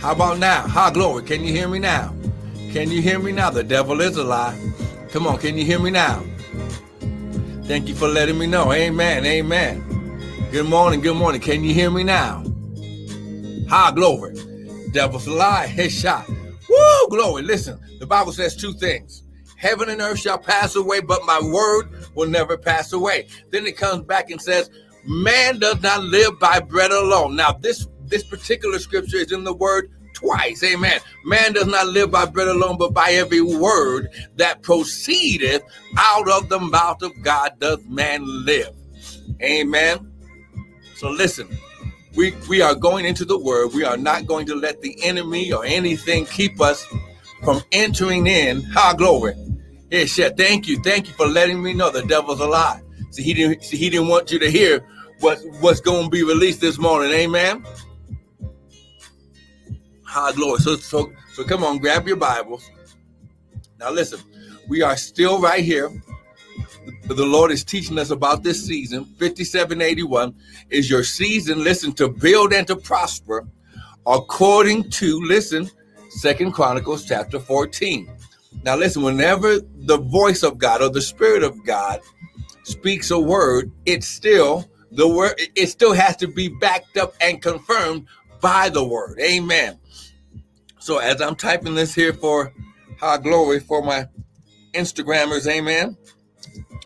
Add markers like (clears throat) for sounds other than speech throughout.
How about now? High glory. Can you hear me now? Can you hear me now? The devil is a lie. Come on, can you hear me now? Thank you for letting me know. Amen. Amen. Good morning. Good morning. Can you hear me now? High glory. Devil's a lie. Headshot. Woo! Glory. Listen, the Bible says two things. Heaven and earth shall pass away, but my word will never pass away. Then it comes back and says, Man does not live by bread alone. Now, this this particular scripture is in the word twice. Amen. Man does not live by bread alone, but by every word that proceedeth out of the mouth of God does man live. Amen. So listen, we we are going into the word. We are not going to let the enemy or anything keep us from entering in. High glory. Yeah, shit. Thank you. Thank you for letting me know the devil's a lie. See, he didn't see, he didn't want you to hear what what's going to be released this morning. Amen. High glory. So, so, so come on, grab your Bibles. Now listen, we are still right here. The Lord is teaching us about this season. 5781 is your season, listen, to build and to prosper according to, listen, Second Chronicles chapter 14. Now listen, whenever the voice of God or the Spirit of God speaks a word, it's still the word, it still has to be backed up and confirmed by the word. Amen. So as I'm typing this here for high glory for my Instagrammers, amen.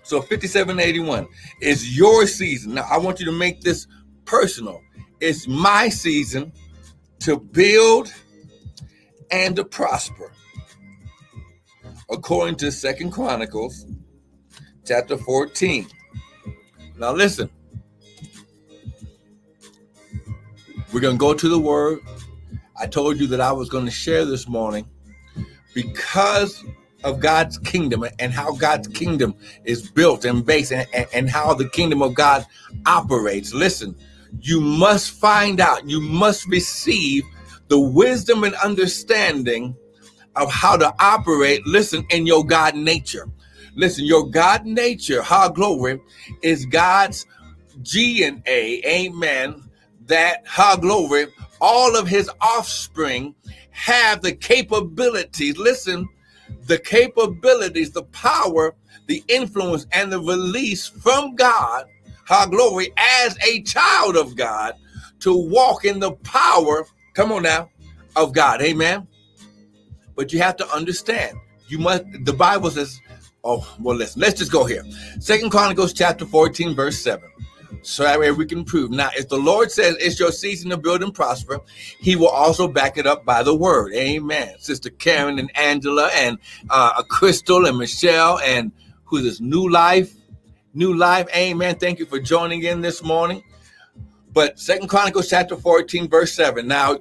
So 5781 is your season. Now I want you to make this personal. It's my season to build and to prosper. According to Second Chronicles chapter 14. Now listen. We're going to go to the word I told you that I was going to share this morning because of God's kingdom and how God's kingdom is built and based and, and, how the kingdom of God operates. Listen, you must find out, you must receive the wisdom and understanding of how to operate, listen, in your God nature. Listen, your God nature, how glory, is God's DNA, amen, that, how glory, all of his offspring have the capabilities, listen, the capabilities, the power, the influence, and the release from God, our glory, as a child of God, to walk in the power, come on now, of God. Amen. But you have to understand, you must, the Bible says, oh, well, listen, let's just go here. Second Chronicles chapter 14, verse 7 so that way we can prove. Now, if the Lord says it's your season to build and prosper, He will also back it up by the word. Amen. Sister Karen and Angela and uh, Crystal and Michelle and who's this? New Life. New Life. Amen. Thank you for joining in this morning. But Second Chronicles chapter 14, verse 7. Now,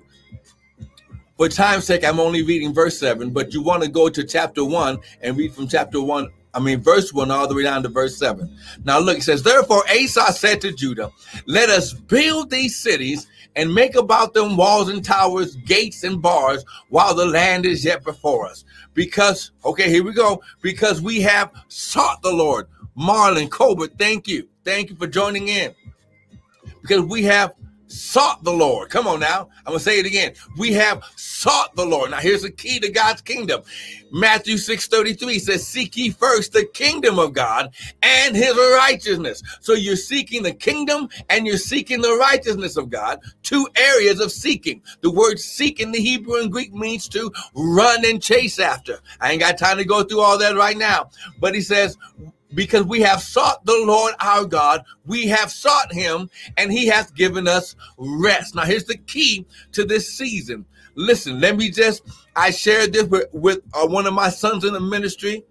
for time's sake, I'm only reading verse 7, but you want to go to chapter 1 and read from chapter 1 I mean, verse 1 all the way down to verse 7. Now, look, it says, Therefore Asa said to Judah, Let us build these cities and make about them walls and towers, gates and bars, while the land is yet before us. Because, okay, here we go. Because we have sought the Lord. Marlon, Colbert, thank you. Thank you for joining in. Because we have sought the Lord. Come on now. I'm going to say it again. We have sought the Lord. Now here's the key to God's kingdom. Matthew 6:33 says, "Seek ye first the kingdom of God and his righteousness." So you're seeking the kingdom and you're seeking the righteousness of God, two areas of seeking. The word seek in the Hebrew and Greek means to run and chase after. I ain't got time to go through all that right now, but he says because we have sought the Lord our God. We have sought him and he hath given us rest. Now, here's the key to this season. Listen, let me just, I shared this with, with uh, one of my sons in the ministry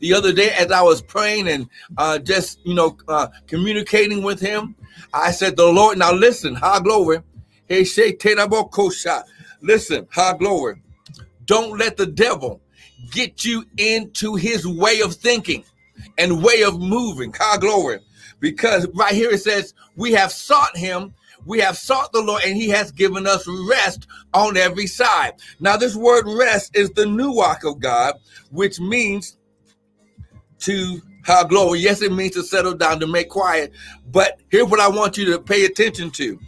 the other day as I was praying and uh, just, you know, uh, communicating with him. I said, The Lord, now listen, high glory. Hey, Listen, high glory. Don't let the devil get you into his way of thinking and way of moving. God glory. Because right here it says, we have sought him, we have sought the Lord, and he has given us rest on every side. Now, this word rest is the nuach of God, which means to have glory. Yes, it means to settle down, to make quiet. But here's what I want you to pay attention to.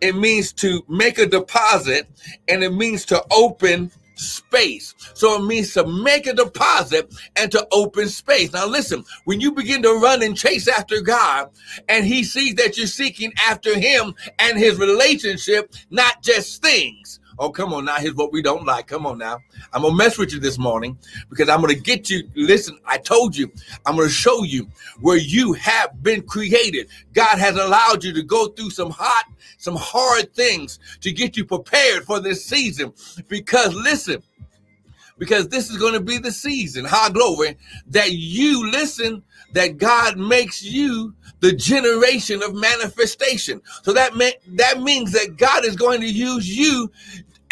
it means to make a deposit and it means to open space. So it means to make a deposit and to open space. Now, listen, when you begin to run and chase after God and He sees that you're seeking after Him and His relationship, not just things. Oh, come on now. Here's what we don't like. Come on now. I'm going to mess with you this morning because I'm going to get you. Listen, I told you, I'm going to show you where you have been created. God has allowed you to go through some hot, some hard things to get you prepared for this season. Because listen, because this is going to be the season, high glory, that you listen, that God makes you the generation of manifestation. So that that means that God is going to use you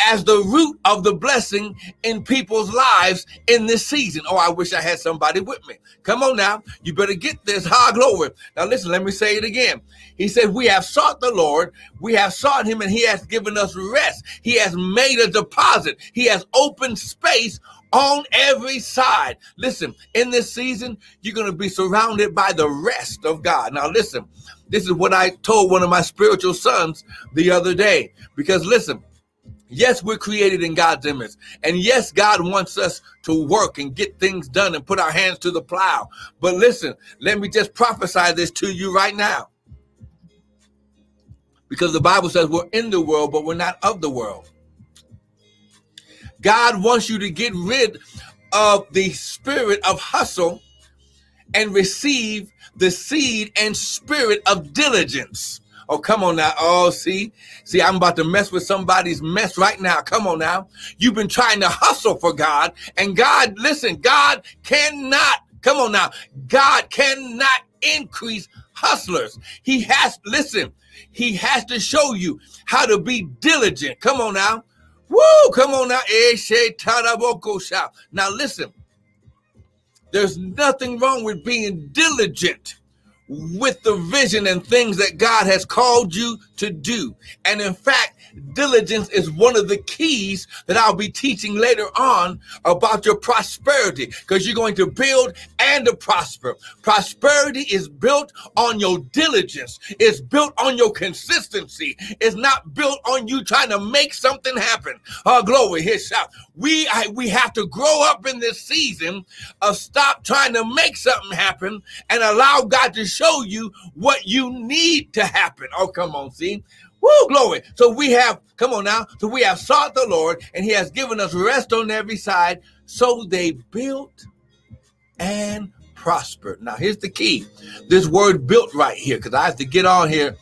as the root of the blessing in people's lives in this season. Oh, I wish I had somebody with me. Come on now. You better get this high glory. Now, listen, let me say it again. He said, We have sought the Lord, we have sought him, and he has given us rest. He has made a deposit, he has opened space on every side. Listen, in this season, you're going to be surrounded by the rest of God. Now, listen, this is what I told one of my spiritual sons the other day. Because listen, Yes, we're created in God's image. And yes, God wants us to work and get things done and put our hands to the plow. But listen, let me just prophesy this to you right now. Because the Bible says we're in the world, but we're not of the world. God wants you to get rid of the spirit of hustle and receive the seed and spirit of diligence. Oh, come on now. Oh, see, see, I'm about to mess with somebody's mess right now. Come on now. You've been trying to hustle for God, and God, listen, God cannot, come on now, God cannot increase hustlers. He has, listen, He has to show you how to be diligent. Come on now. Woo, come on now. Eh, now, listen, there's nothing wrong with being diligent with the vision and things that God has called you to do. And in fact, diligence is one of the keys that I'll be teaching later on about your prosperity because you're going to build and to prosper. Prosperity is built on your diligence, it's built on your consistency, it's not built on you trying to make something happen. Oh, glory, his shout. We I, we have to grow up in this season of stop trying to make something happen and allow God to show you what you need to happen. Oh, come on, see? Woo, glory. So we have, come on now. So we have sought the Lord and he has given us rest on every side. So they built and prospered. Now here's the key. This word built right here, because I have to get on here.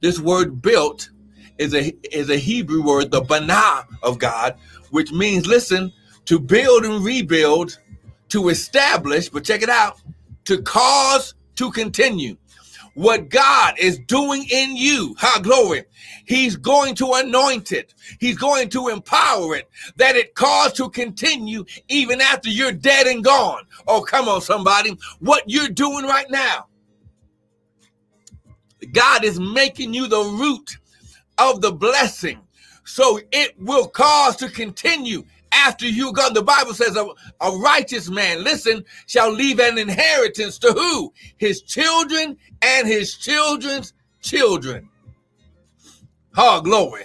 This word built is a is a Hebrew word, the bana of God, which means listen, to build and rebuild, to establish, but check it out, to cause to continue what God is doing in you, how glory, He's going to anoint it. He's going to empower it that it cause to continue even after you're dead and gone. Oh, come on, somebody. What you're doing right now, God is making you the root of the blessing. So it will cause to continue after you gone. The Bible says a, a righteous man, listen, shall leave an inheritance to who? His children and his children's children. Oh, glory.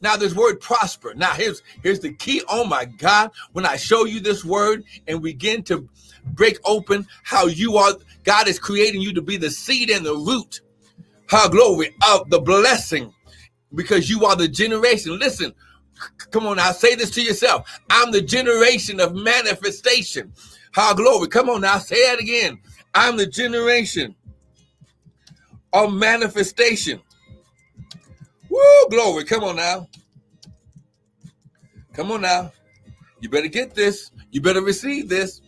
Now this word prosper. Now here's here's the key. Oh my God. When I show you this word and begin to break open how you are, God is creating you to be the seed and the root. How glory of the blessing because you are the generation. Listen, Come on now, say this to yourself. I'm the generation of manifestation. How glory. Come on now, say that again. I'm the generation of manifestation. Woo, glory. Come on now. Come on now. You better get this. You better receive this.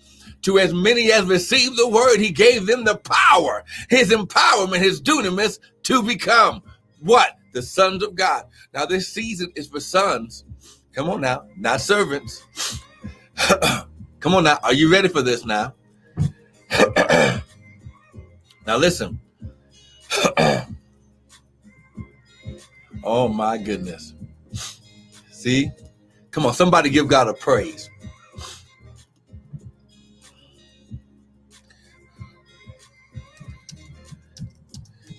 To as many as received the word, he gave them the power, his empowerment, his dunamis to become what? The sons of God. Now, this season is for sons Come on now, not servants. (clears throat) Come on now, are you ready for this now? (clears throat) now listen. (clears throat) oh my goodness. See? Come on, somebody give God a praise.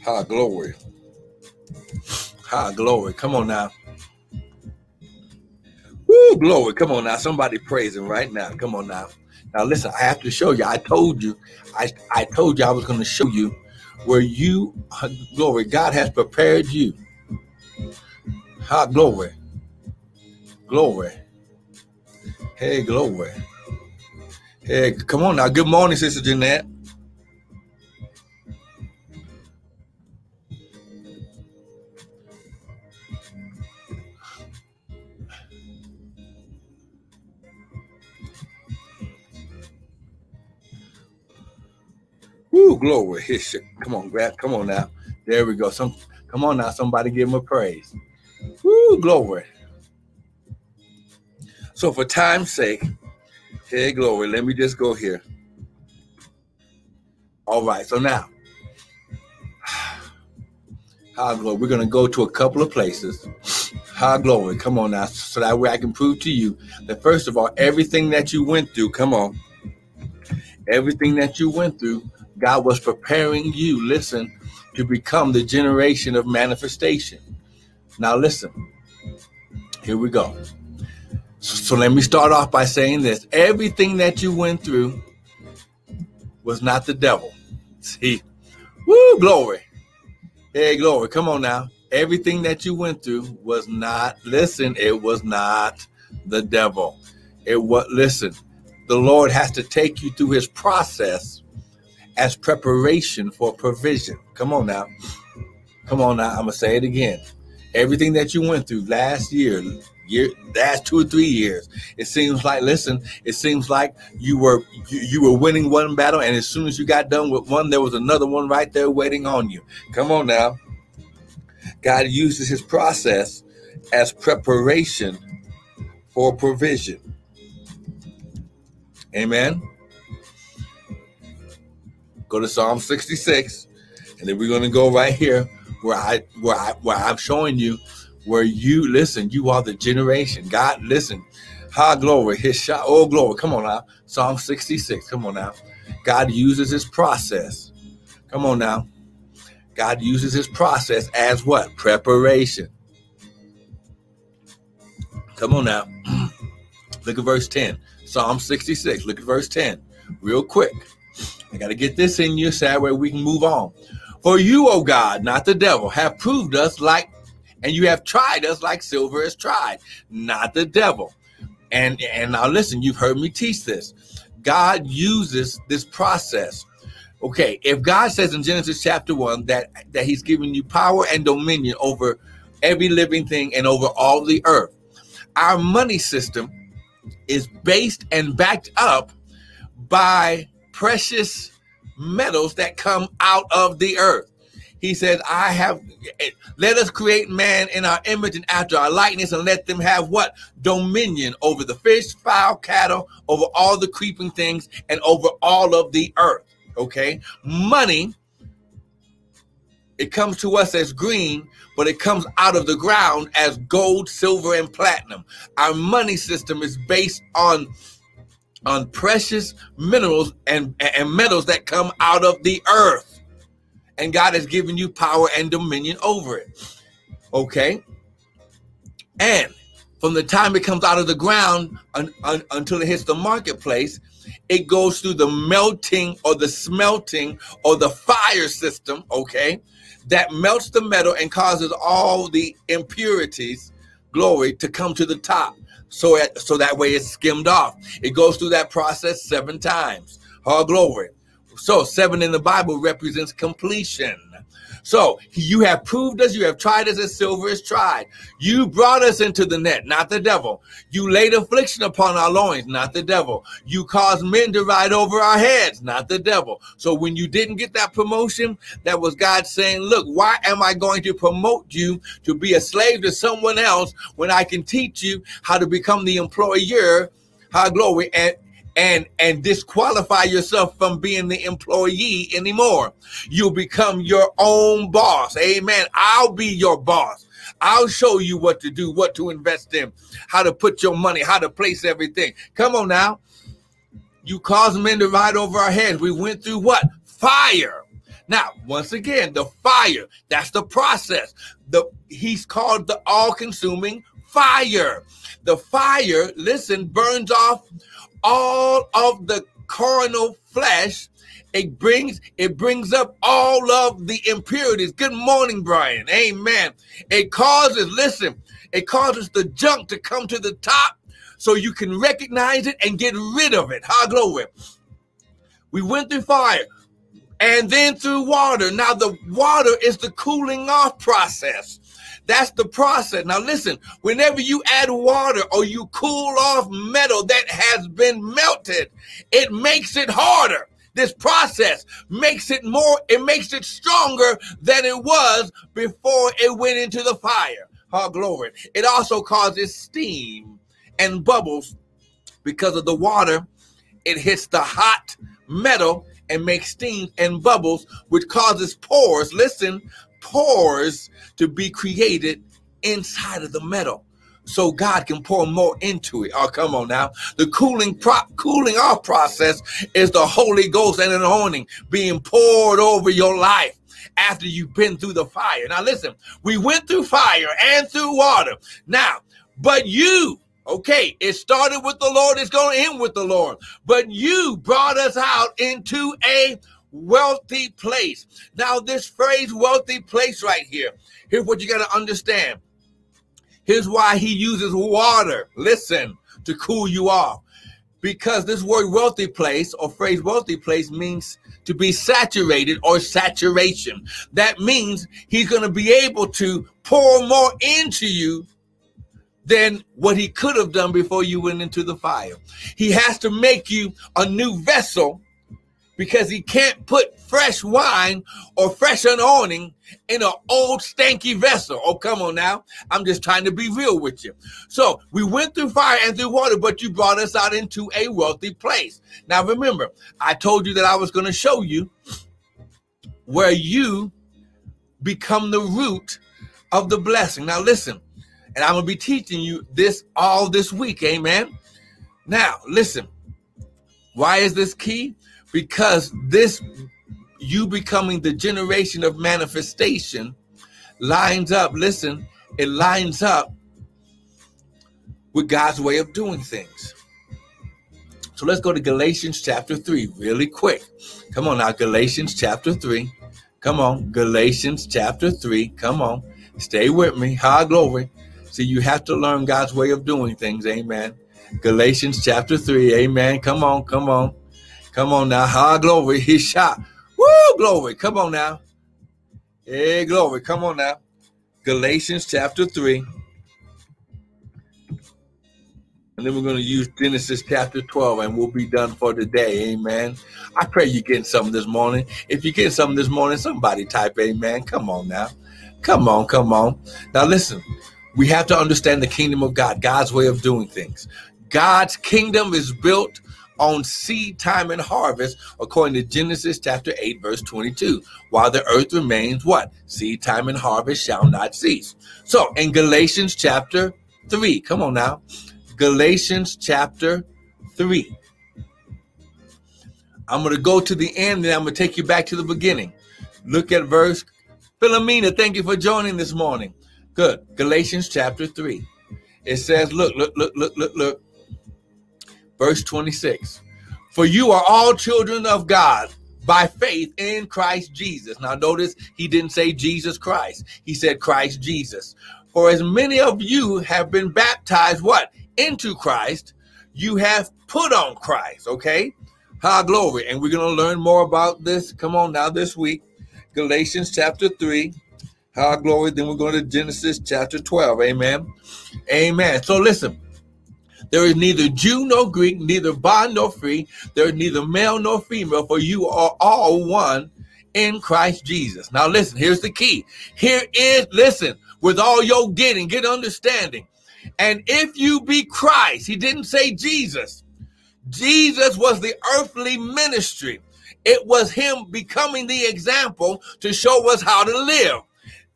Ah, glory. Ah, glory. Come on now. Woo, glory. Come on now. Somebody praising right now. Come on now. Now listen, I have to show you. I told you, I, I told you I was going to show you where you, glory, God has prepared you. Ah, glory. Glory. Hey, glory. Hey, come on now. Good morning, Sister Jeanette. Woo, glory. Come on, grab. Come on now. There we go. Some come on now. Somebody give him a praise. Woo, glory. So for time's sake, hey, glory, let me just go here. All right, so now, (sighs) high glory, we're going to go to a couple of places. (sighs) High glory, come on now, so that way I can prove to you that first of all, everything that you went through, come on, everything that you went through God was preparing you, listen, to become the generation of manifestation. Now, listen, here we go. So, let me start off by saying this everything that you went through was not the devil. (laughs) See, woo, glory. Hey, glory. Come on now. Everything that you went through was not, listen, it was not the devil. It was, listen, the Lord has to take you through his process as preparation for provision. Come on now. Come on now. I'm to say it again. Everything that you went through last year, year last two or three years, it seems like listen, it seems like you were you, you were winning one battle and as soon as you got done with one there was another one right there waiting on you. Come on now. God uses his process as preparation for provision. Amen. Go to Psalm 66, and then we're going to go right here where I where I where I'm showing you where you listen. You are the generation. God, listen. High glory, His shot. Oh glory. Come on now. Psalm 66. Come on now. God uses His process. Come on now. God uses His process as what? Preparation. Come on now. (clears throat) Look at verse 10. Psalm 66. Look at verse 10. Real quick. I got to get this in you, so where we can move on. For you, O God, not the devil, have proved us like, and you have tried us like silver is tried, not the devil. And and now listen, you've heard me teach this. God uses this process. Okay, if God says in Genesis chapter one that that He's giving you power and dominion over every living thing and over all the earth, our money system is based and backed up by precious metals that come out of the earth. He says, I have, let us create man in our image and after our likeness and let them have what? Dominion over the fish, fowl, cattle, over all the creeping things, and over all of the earth. Okay. Money, it comes to us as green, but it comes out of the ground as gold, silver, and platinum. Our money system is based on on precious minerals and, and metals that come out of the earth. And God has given you power and dominion over it. Okay? And from the time it comes out of the ground un, un, until it hits the marketplace, it goes through the melting or the smelting or the fire system, okay, that melts the metal and causes all the impurities, glory, to come to the top so it, so that way it's skimmed off. It goes through that process seven times. All glory. So seven in the Bible represents completion. So you have proved us, you have tried us as silver is tried. You brought us into the net, not the devil. You laid affliction upon our loins, not the devil. You caused men to ride over our heads, not the devil. So when you didn't get that promotion, that was God saying, Look, why am I going to promote you to be a slave to someone else when I can teach you how to become the employer? How glory and and and disqualify yourself from being the employee anymore. You'll become your own boss. Amen. I'll be your boss. I'll show you what to do, what to invest in, how to put your money, how to place everything. Come on now. You caused men to ride over our heads. We went through what? Fire. Now, once again, the fire, that's the process. The he's called the all-consuming fire. The fire, listen, burns off all of the carnal flesh. It brings it brings up all of the impurities. Good morning, Brian. Amen. It causes, listen, it causes the junk to come to the top so you can recognize it and get rid of it. High glory. We went through fire and then through water. Now, the water is the cooling off process. That's the process. Now, listen, whenever you add water or you cool off metal that has been melted, it makes it harder. This process makes it more, it makes it stronger than it was before it went into the fire. Oh, glory. It also causes steam and bubbles because of the water. It hits the hot metal and makes steam and bubbles, which causes pores. Listen, pores to be created inside of the metal so God can pour more into it. Oh, come on now. The cooling pro- cooling off process is the Holy Ghost and an anointing being poured over your life after you've been through the fire. Now listen, we went through fire and through water. Now, but you Okay, it started with the Lord, it's going to end with the Lord. But you brought us out into a wealthy place. Now, this phrase, wealthy place, right here, here's what you got to understand. Here's why he uses water, listen, to cool you off. Because this word wealthy place or phrase wealthy place means to be saturated or saturation. That means he's going to be able to pour more into you than what he could have done before you went into the fire. He has to make you a new vessel because he can't put fresh wine or fresh anointing in an old stanky vessel. Oh, come on now. I'm just trying to be real with you. So we went through fire and through water, but you brought us out into a wealthy place. Now remember, I told you that I was going to show you where you become the root of the blessing. Now listen, and I'm going to be teaching you this all this week. Amen. Now, listen. Why is this key? Because this, you becoming the generation of manifestation, lines up. Listen, it lines up with God's way of doing things. So let's go to Galatians chapter 3 really quick. Come on now, Galatians chapter 3. Come on, Galatians chapter 3. Come on, stay with me. High glory. See, you have to learn God's way of doing things. Amen. Galatians chapter 3. Amen. Come on, come on. Come on now. High glory. He shot. Woo, glory. Come on now. Hey, glory. Come on now. Galatians chapter 3. And then we're going to use Genesis chapter 12 and we'll be done for today. Amen. I pray you're getting something this morning. If you get something this morning, somebody type amen. Come on now. Come on, come on. Now listen, we have to understand the kingdom of God, God's way of doing things. God's kingdom is built on seed time and harvest, according to Genesis chapter 8, verse 22. While the earth remains, what? Seed time and harvest shall not cease. So in Galatians chapter 3, come on now. Galatians chapter 3. I'm going to go to the end and I'm going to take you back to the beginning. Look at verse Philomena, thank you for joining this morning. Good. Galatians chapter 3. It says, look, look, look, look, look, look. Verse 26. For you are all children of God by faith in Christ Jesus. Now, notice he didn't say Jesus Christ, he said Christ Jesus. For as many of you have been baptized, what? Into Christ, you have put on Christ, okay? High glory. And we're going to learn more about this. Come on now this week. Galatians chapter 3 High glory. Then we're going to Genesis chapter 12. Amen. Amen. So listen. There is neither Jew nor Greek, neither bond nor free. There is neither male nor female, for you are all one in Christ Jesus. Now listen, here's the key. Here is, listen, with all your getting, get understanding. And if you be Christ, he didn't say Jesus. Jesus was the earthly ministry. It was him becoming the example to show us how to live.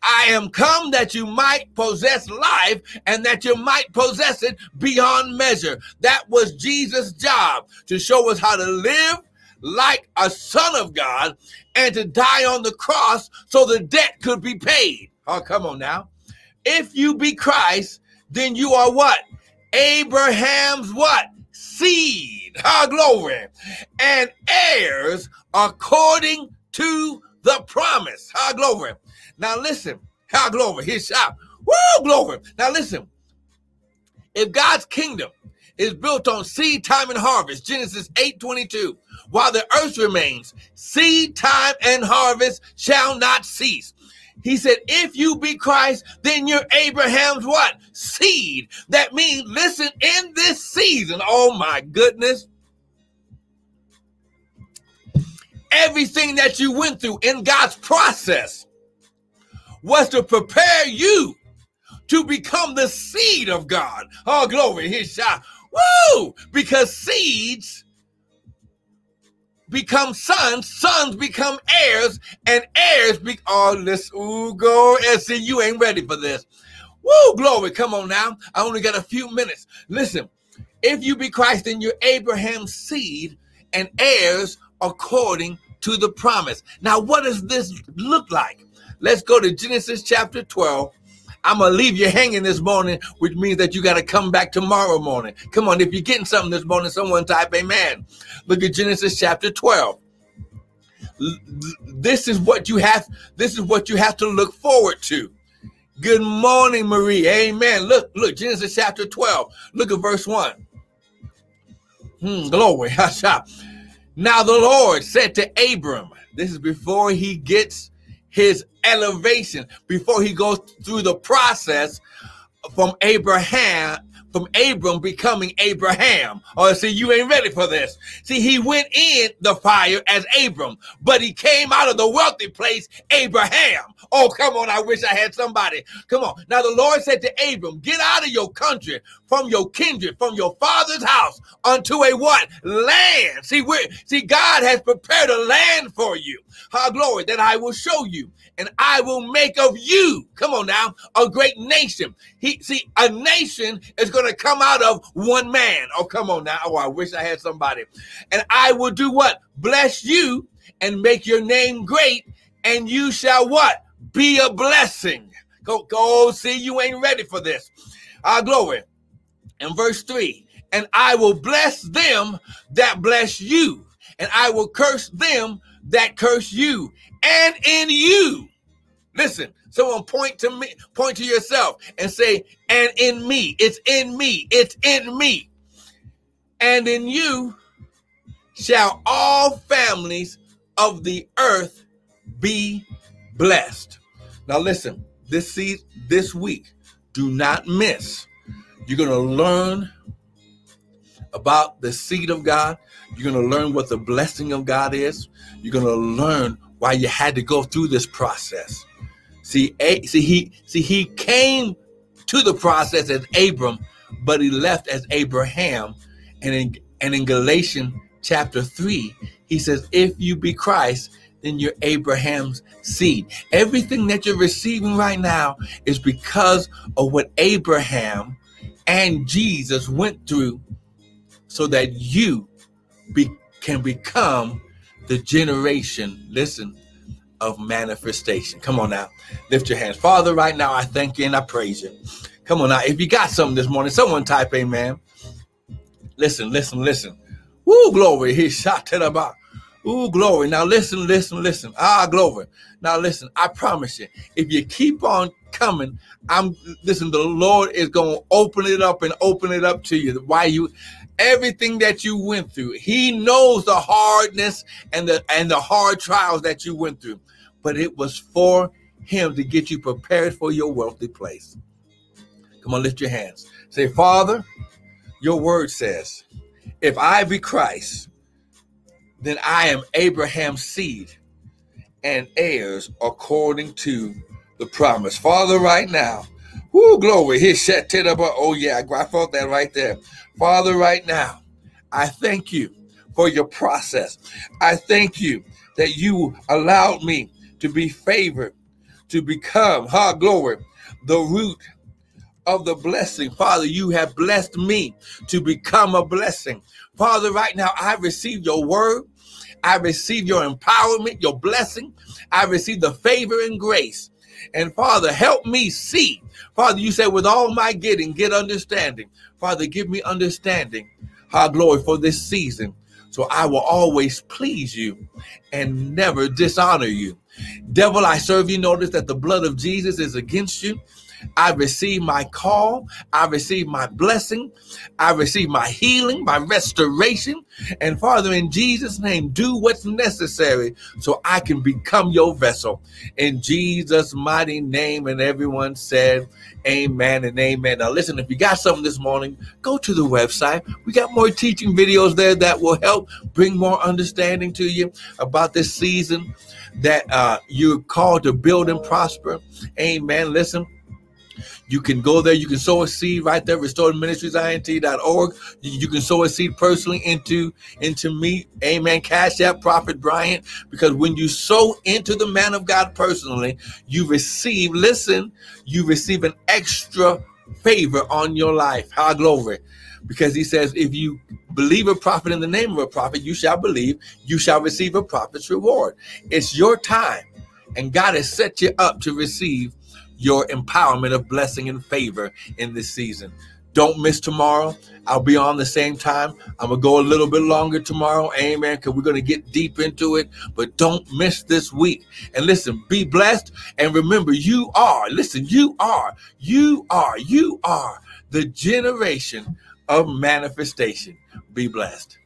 I am come that you might possess life and that you might possess it beyond measure. That was Jesus' job to show us how to live like a son of God and to die on the cross so the debt could be paid. Oh, come on now. If you be Christ, then you are what? Abraham's what? Seed. Our glory. And heirs according to the promise. Our glory. Now listen. Our glory. His shout. Woo, glory. Now listen. If God's kingdom is built on seed time and harvest, Genesis 8 22, while the earth remains, seed time and harvest shall not cease. He said, if you be Christ, then you're Abraham's what? Seed. That means, listen, in this season, oh my goodness, everything that you went through in God's process was to prepare you to become the seed of God. Oh, glory, his shot. Woo! Because seeds become sons, sons become heirs, and heirs be oh let's ooh go and see you ain't ready for this. Woo, glory. Come on now. I only got a few minutes. Listen, if you be Christ, then you're Abraham's seed and heirs according to the promise. Now, what does this look like? Let's go to Genesis chapter 12. I'm to leave you hanging this morning, which means that you got to come back tomorrow morning. Come on, if you're getting something this morning, someone type amen. Look at Genesis chapter 12. This is what you have this is what you have to look forward to. Good morning, Marie. Amen. Look, look, Genesis chapter 12. Look at verse 1. Hmm, glory. (laughs) now the Lord said to Abram, this is before he gets his elevation before he goes through the process from Abraham from Abram becoming Abraham. Oh, see, you ain't ready for this. See, he went in the fire as Abram, but he came out of the wealthy place, Abraham. Oh, come on. I wish I had somebody. Come on. Now, the Lord said to Abram, Get out of your country, from your kindred, from your father's house, unto a what? Land. See, where, see, God has prepared a land for you. How glory that I will show you and I will make of you, come on now, a great nation. He see, a nation is going to come out of one man. Oh, come on now. Oh, I wish I had somebody. And I will do what? Bless you and make your name great, and you shall what? Be a blessing. Go, go, see, you ain't ready for this. Our glory. In verse 3, and I will bless them that bless you, and I will curse them that curse you, and in you Listen, someone point to me, point to yourself and say, and in me, it's in me, it's in me. And in you shall all families of the earth be blessed. Now listen, this seed this week, do not miss. You're going to learn about the seed of God. You're going to learn what the blessing of God is. You're going to learn why you had to go through this process. See, a, see he see he came to the process as Abram, but he left as Abraham. And in and in Galatians chapter 3, he says, if you be Christ, then you're Abraham's seed. Everything that you're receiving right now is because of what Abraham and Jesus went through so that you be, can become the generation, listen, of manifestation. Come on now. Lift your hands. Father, right now, I thank you and I praise you. Come on now. If you got something this morning, someone type amen. Listen, listen, listen. Woo, glory. He shot it about. Ooh, glory. Now listen, listen, listen. Ah, glory. Now listen, I promise you, if you keep on coming, I'm listen, the Lord is gonna open it up and open it up to you. Why you everything that you went through. He knows the hardness and the and the hard trials that you went through. But it was for him to get you prepared for your wealthy place. Come on, lift your hands. Say, Father, your word says, if I be Christ, then I am Abraham's seed and heirs according to the promise. Father, right now, whoo, glory. He said, oh yeah, I felt that right there. Father, right now, I thank you for your process. I thank you that you allowed me to be favored to become, ha, glory, the root of the blessing. Father, you have blessed me to become a blessing. Father, right now I receive your word. I receive your empowerment, your blessing. I receive the favor and grace. And Father, help me see. Father, you said, with all my getting, get understanding. Father, give me understanding. High glory for this season. So I will always please you and never dishonor you. Devil, I serve you. Notice that the blood of Jesus is against you. I receive my call. I receive my blessing. I receive my healing, my restoration. And Father, in Jesus' name, do what's necessary so I can become your vessel. In Jesus' mighty name. And everyone said, Amen and amen. Now, listen, if you got something this morning, go to the website. We got more teaching videos there that will help bring more understanding to you about this season that uh, you're called to build and prosper. Amen. Listen. You can go there. You can sow a seed right there, restoredministriesint.org. You, can sow a seed personally into into me. Amen. Cash App Prophet Bryant. Because when you sow into the man of God personally, you receive, listen, you receive an extra favor on your life. How glory. Because he says, if you believe a prophet in the name of a prophet, you shall believe, you shall receive a prophet's reward. It's your time. And God has set you up to receive your empowerment of blessing and favor in this season. Don't miss tomorrow. I'll be on the same time. I'm going to go a little bit longer tomorrow. Amen. Because we're going to get deep into it. But don't miss this week. And listen, be blessed. And remember, you are, listen, you are, you are, you are the generation of manifestation. Be blessed.